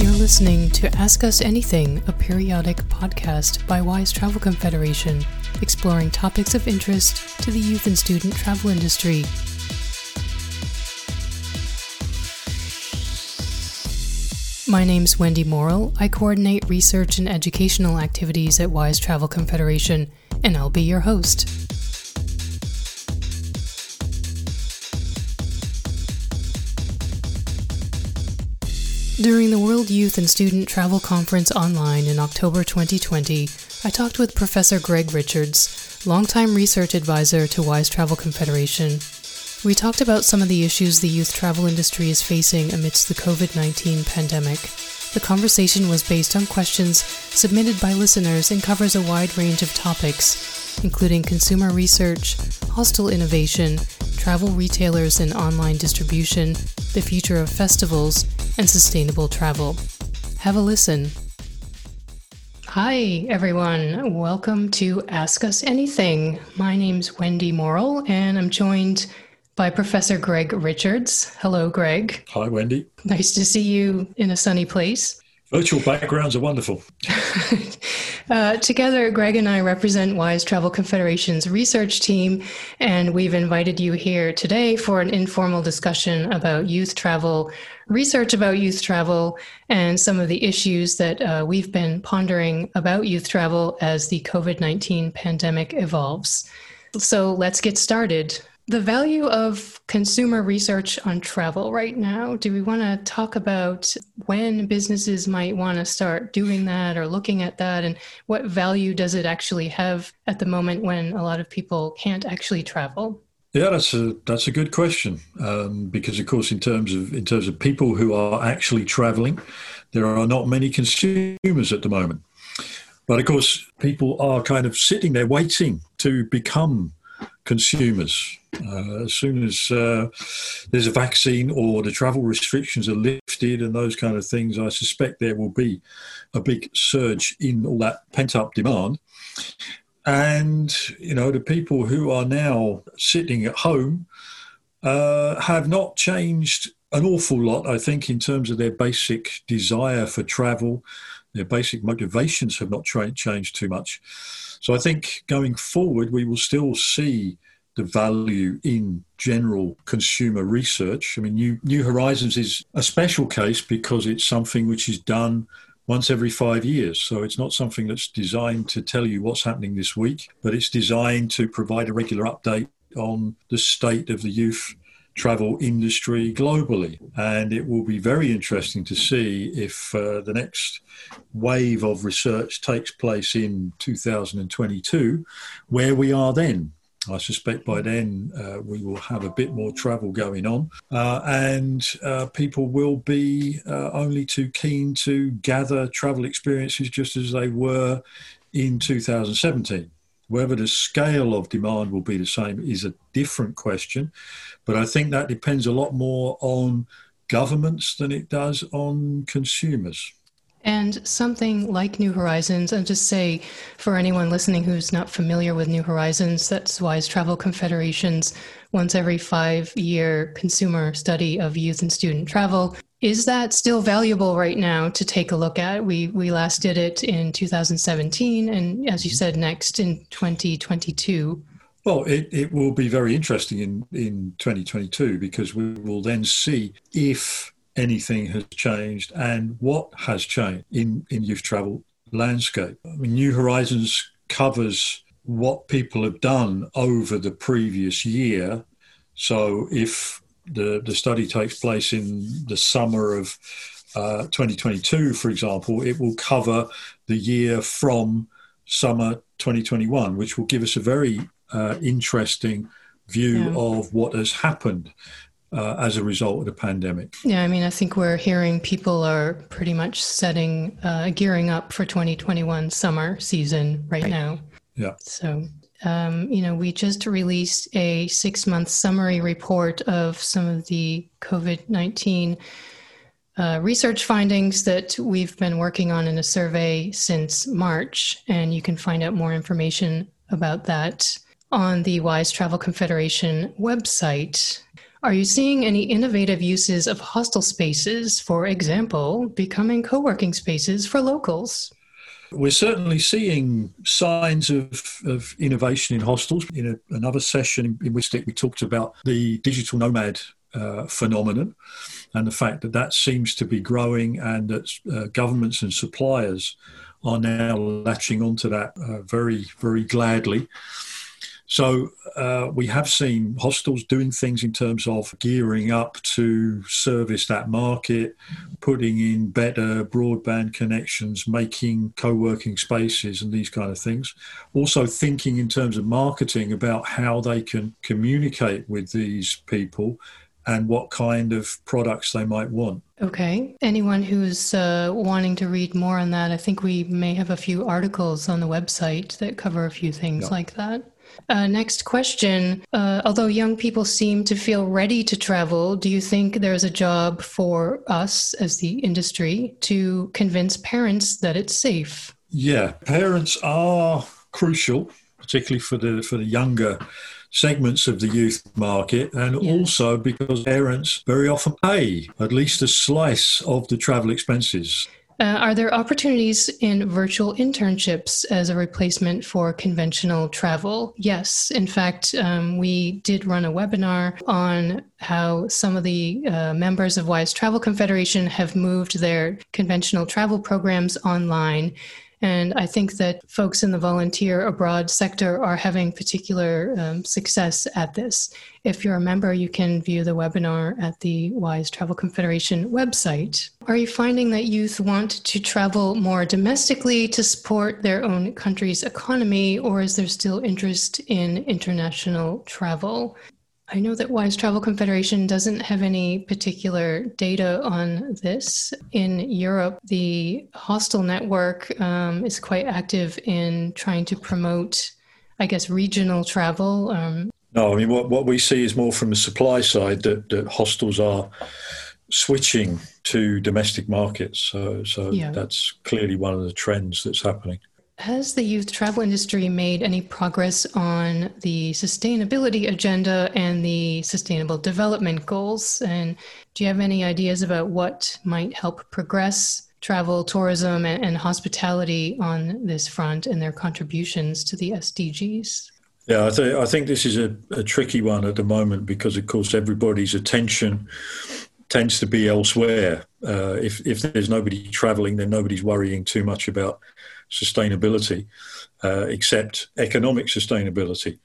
You're listening to Ask Us Anything, a periodic podcast by WYSE Travel Confederation, exploring topics of interest to the youth and student travel industry. My name's Wendy Morrill. I coordinate research and educational activities at WYSE Travel Confederation, and I'll be your host. During the World Youth and Student Travel Conference online in October 2020, I talked with Professor Greg Richards, longtime research advisor to WYSE Travel Confederation. We talked about some of the issues the youth travel industry is facing amidst the COVID 19 pandemic. The conversation was based on questions submitted by listeners and covers a wide range of topics, including consumer research, hostel innovation, travel retailers and online distribution, the future of festivals, and sustainable travel. Have a listen. Hi, everyone. Welcome to Ask Us Anything. My name's Wendy Morrill, and I'm joined by Professor Greg Richards. Hello, Greg. Hi, Wendy. Nice to see you in a sunny place. Virtual backgrounds are wonderful. uh, together, Greg and I represent WYSE Travel Confederation's research team, and we've invited you here today for an informal discussion about youth travel, research about youth travel, and some of the issues that uh, we've been pondering about youth travel as the COVID 19 pandemic evolves. So let's get started. The value of consumer research on travel right now. Do we want to talk about when businesses might want to start doing that or looking at that and what value does it actually have at the moment when a lot of people can't actually travel? Yeah, that's a that's a good question um, because, of course, in terms of in terms of people who are actually travelling, there are not many consumers at the moment. But of course, people are kind of sitting there waiting to become consumers. Uh, as soon as uh, there's a vaccine or the travel restrictions are lifted and those kind of things, I suspect there will be a big surge in all that pent up demand. And, you know, the people who are now sitting at home uh, have not changed an awful lot, I think, in terms of their basic desire for travel. Their basic motivations have not tra- changed too much. So I think going forward, we will still see the value in general consumer research. I mean, New, New Horizons is a special case because it's something which is done once every five years. So it's not something that's designed to tell you what's happening this week, but it's designed to provide a regular update on the state of the youth travel industry globally. And it will be very interesting to see if uh, the next wave of research takes place in 2022, where we are then. I suspect by then uh, we will have a bit more travel going on, uh, and uh, people will be uh, only too keen to gather travel experiences just as they were in 2017. Whether the scale of demand will be the same is a different question, but I think that depends a lot more on governments than it does on consumers. And something like New Horizons, and just say for anyone listening who's not familiar with New Horizons, that's WYSE Travel Confederation's once every five year consumer study of youth and student travel. Is that still valuable right now to take a look at? We we last did it in 2017, and as you said, next in 2022. Well, it, it will be very interesting in, in 2022 because we will then see if anything has changed and what has changed in, in youth travel landscape. I mean, New Horizons covers what people have done over the previous year. So if the, the study takes place in the summer of uh, 2022, for example, it will cover the year from summer 2021, which will give us a very uh, interesting view yeah. of what has happened uh, as a result of the pandemic. Yeah, I mean, I think we're hearing people are pretty much setting, uh, gearing up for 2021 summer season right, right. now. Yeah. So, um, you know, we just released a six month summary report of some of the COVID 19 uh, research findings that we've been working on in a survey since March. And you can find out more information about that on the WYSE Travel Confederation website. Are you seeing any innovative uses of hostel spaces, for example, becoming co working spaces for locals? We're certainly seeing signs of, of innovation in hostels. In a, another session in, which we talked about the digital nomad uh, phenomenon and the fact that that seems to be growing and that uh, governments and suppliers are now latching onto that uh, very, very gladly. So uh, we have seen hostels doing things in terms of gearing up to service that market, putting in better broadband connections, making co-working spaces and these kind of things. Also thinking in terms of marketing about how they can communicate with these people and what kind of products they might want. Okay. Anyone who's uh, wanting to read more on that, I think we may have a few articles on the website that cover a few things yeah. like that. Uh, next question. Uh, although young people seem to feel ready to travel, do you think there's a job for us as the industry to convince parents that it's safe? Yeah, parents are crucial, particularly for the for the younger segments of the youth market, and yeah. also because parents very often pay at least a slice of the travel expenses. Uh, are there opportunities in virtual internships as a replacement for conventional travel? Yes. In fact, um, we did run a webinar on how some of the uh, members of WYSE Travel Confederation have moved their conventional travel programs online and I think that folks in the volunteer abroad sector are having particular um, success at this. If you're a member, you can view the webinar at the WYSE Travel Confederation website. Are you finding that youth want to travel more domestically to support their own country's economy, or is there still interest in international travel? I know that WYSE Travel Confederation doesn't have any particular data on this. In Europe, the hostel network um, is quite active in trying to promote, I guess, regional travel. Um, no, I mean, what, what we see is more from the supply side that, that hostels are switching to domestic markets. So, so yeah. that's clearly one of the trends that's happening. Has the youth travel industry made any progress on the sustainability agenda and the sustainable development goals? And do you have any ideas about what might help progress travel, tourism, and, and hospitality on this front and their contributions to the SDGs? Yeah, I, th- I think this is a, a tricky one at the moment because, of course, everybody's attention tends to be elsewhere. Uh, if if there's nobody traveling, then nobody's worrying too much about sustainability, uh, except economic sustainability.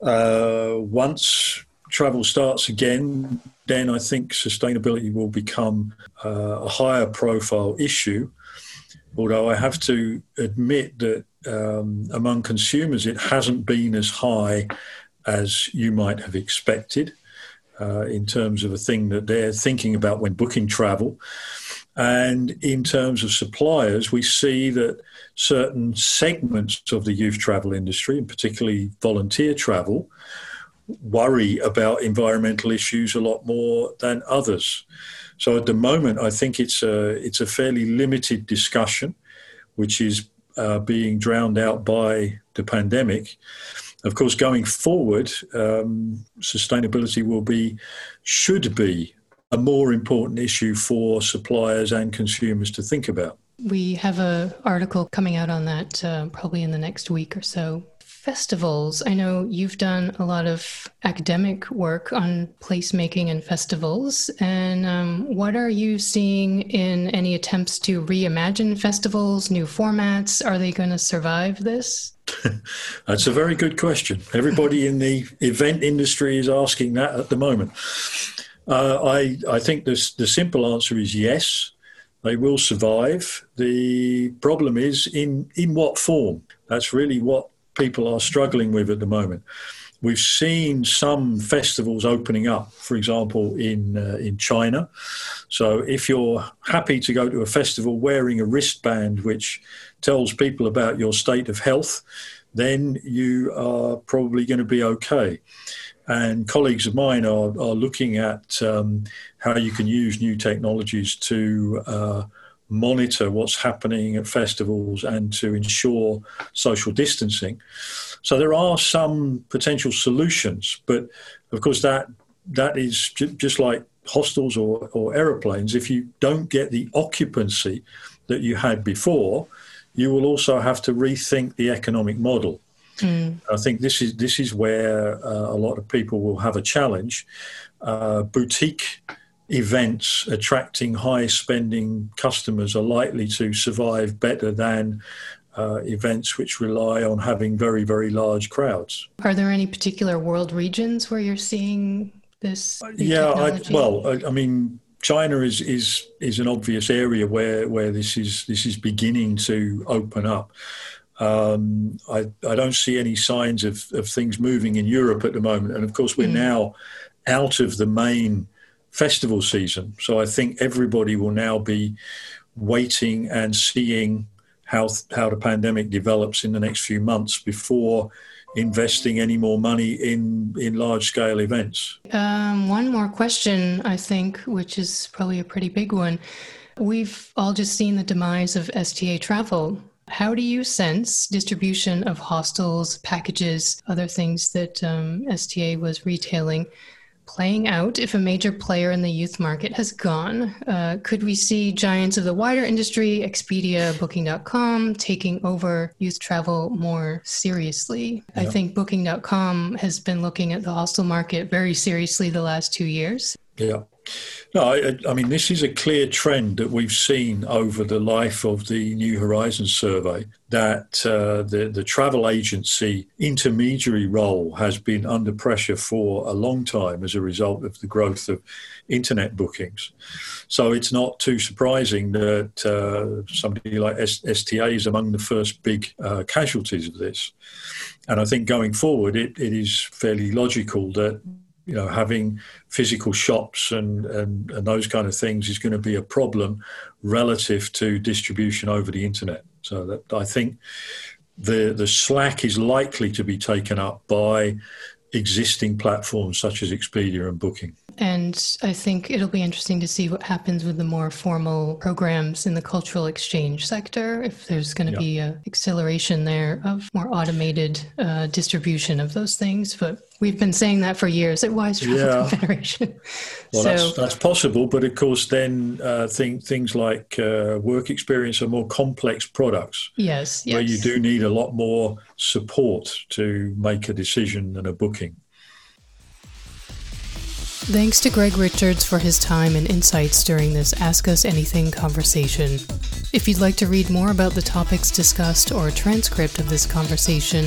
Uh, once travel starts again, then I think sustainability will become uh, a higher profile issue. Although I have to admit that um, among consumers, it hasn't been as high as you might have expected uh, in terms of a thing that they're thinking about when booking travel. And in terms of suppliers, we see that certain segments of the youth travel industry, and particularly volunteer travel, worry about environmental issues a lot more than others. So at the moment, I think it's a it's a fairly limited discussion, which is uh, being drowned out by the pandemic. Of course, going forward, um, sustainability will be should be a more important issue for suppliers and consumers to think about. We have an article coming out on that uh, probably in the next week or so. Festivals. I know you've done a lot of academic work on placemaking and festivals. And um, what are you seeing in any attempts to reimagine festivals, new formats? Are they going to survive this? That's a very good question. Everybody in the event industry is asking that at the moment. Uh, I, I think this, the simple answer is yes. They will survive. The problem is in, in what form? That's really what people are struggling with at the moment. We've seen some festivals opening up, for example, in uh, in China. So if you're happy to go to a festival wearing a wristband which tells people about your state of health, then you are probably going to be okay. And colleagues of mine are, are looking at um, how you can use new technologies to uh, monitor what's happening at festivals and to ensure social distancing. So there are some potential solutions, but of course that that is j- just like hostels or, or aeroplanes. If you don't get the occupancy that you had before, you will also have to rethink the economic model. Mm. I think this is this is where uh, a lot of people will have a challenge. Uh, boutique events attracting high spending customers are likely to survive better than uh, events which rely on having very very large crowds. Are there any particular world regions where you're seeing this? Yeah, I, well, I, I mean, China is is is an obvious area where where this is this is beginning to open up. Um, I I don't see any signs of of things moving in Europe at the moment, and of course we're mm. now out of the main festival season, so I think everybody will now be waiting and seeing how how the pandemic develops in the next few months before investing any more money in in large scale events. Um, one more question, I think, which is probably a pretty big one. We've all just seen the demise of STA Travel. How do you sense distribution of hostels, packages, other things that um, STA was retailing? Playing out if a major player in the youth market has gone? Uh, could we see giants of the wider industry, Expedia, Booking.com, taking over youth travel more seriously? Yeah. I think Booking.com has been looking at the hostel market very seriously the last two years. Yeah. No, I, I, mean, this is a clear trend that we've seen over the life of the New Horizons survey that uh, the, the travel agency intermediary role has been under pressure for a long time as a result of the growth of internet bookings. So it's not too surprising that uh, somebody like S- STA is among the first big uh, casualties of this. And I think going forward, it, it is fairly logical that you know, having physical shops and, and, and those kind of things is going to be a problem relative to distribution over the internet. So that I think the the slack is likely to be taken up by existing platforms such as Expedia and Booking. And I think it'll be interesting to see what happens with the more formal programs in the cultural exchange sector, if there's going to yeah. be an acceleration there of more automated uh, distribution of those things. But we've been saying that for years at WYSE Travel yeah. Confederation. Well, so, that's, that's possible, but of course, then uh, things like uh, work experience are more complex products. Yes, yes. Where you do need a lot more support to make a decision and a booking. Thanks to Greg Richards for his time and insights during this Ask Us Anything conversation. If you'd like to read more about the topics discussed or a transcript of this conversation,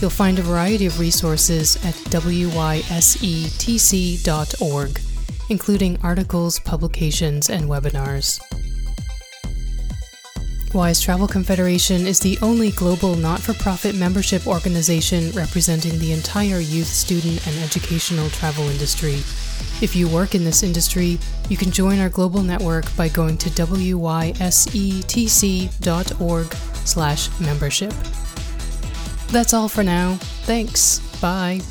you'll find a variety of resources at wysetc.org, including articles, publications, and webinars. WYSE Travel Confederation is the only global not for profit membership organization representing the entire youth, student, and educational travel industry. If you work in this industry, you can join our global network by going to wysetc.org/membership. That's all for now. Thanks. Bye.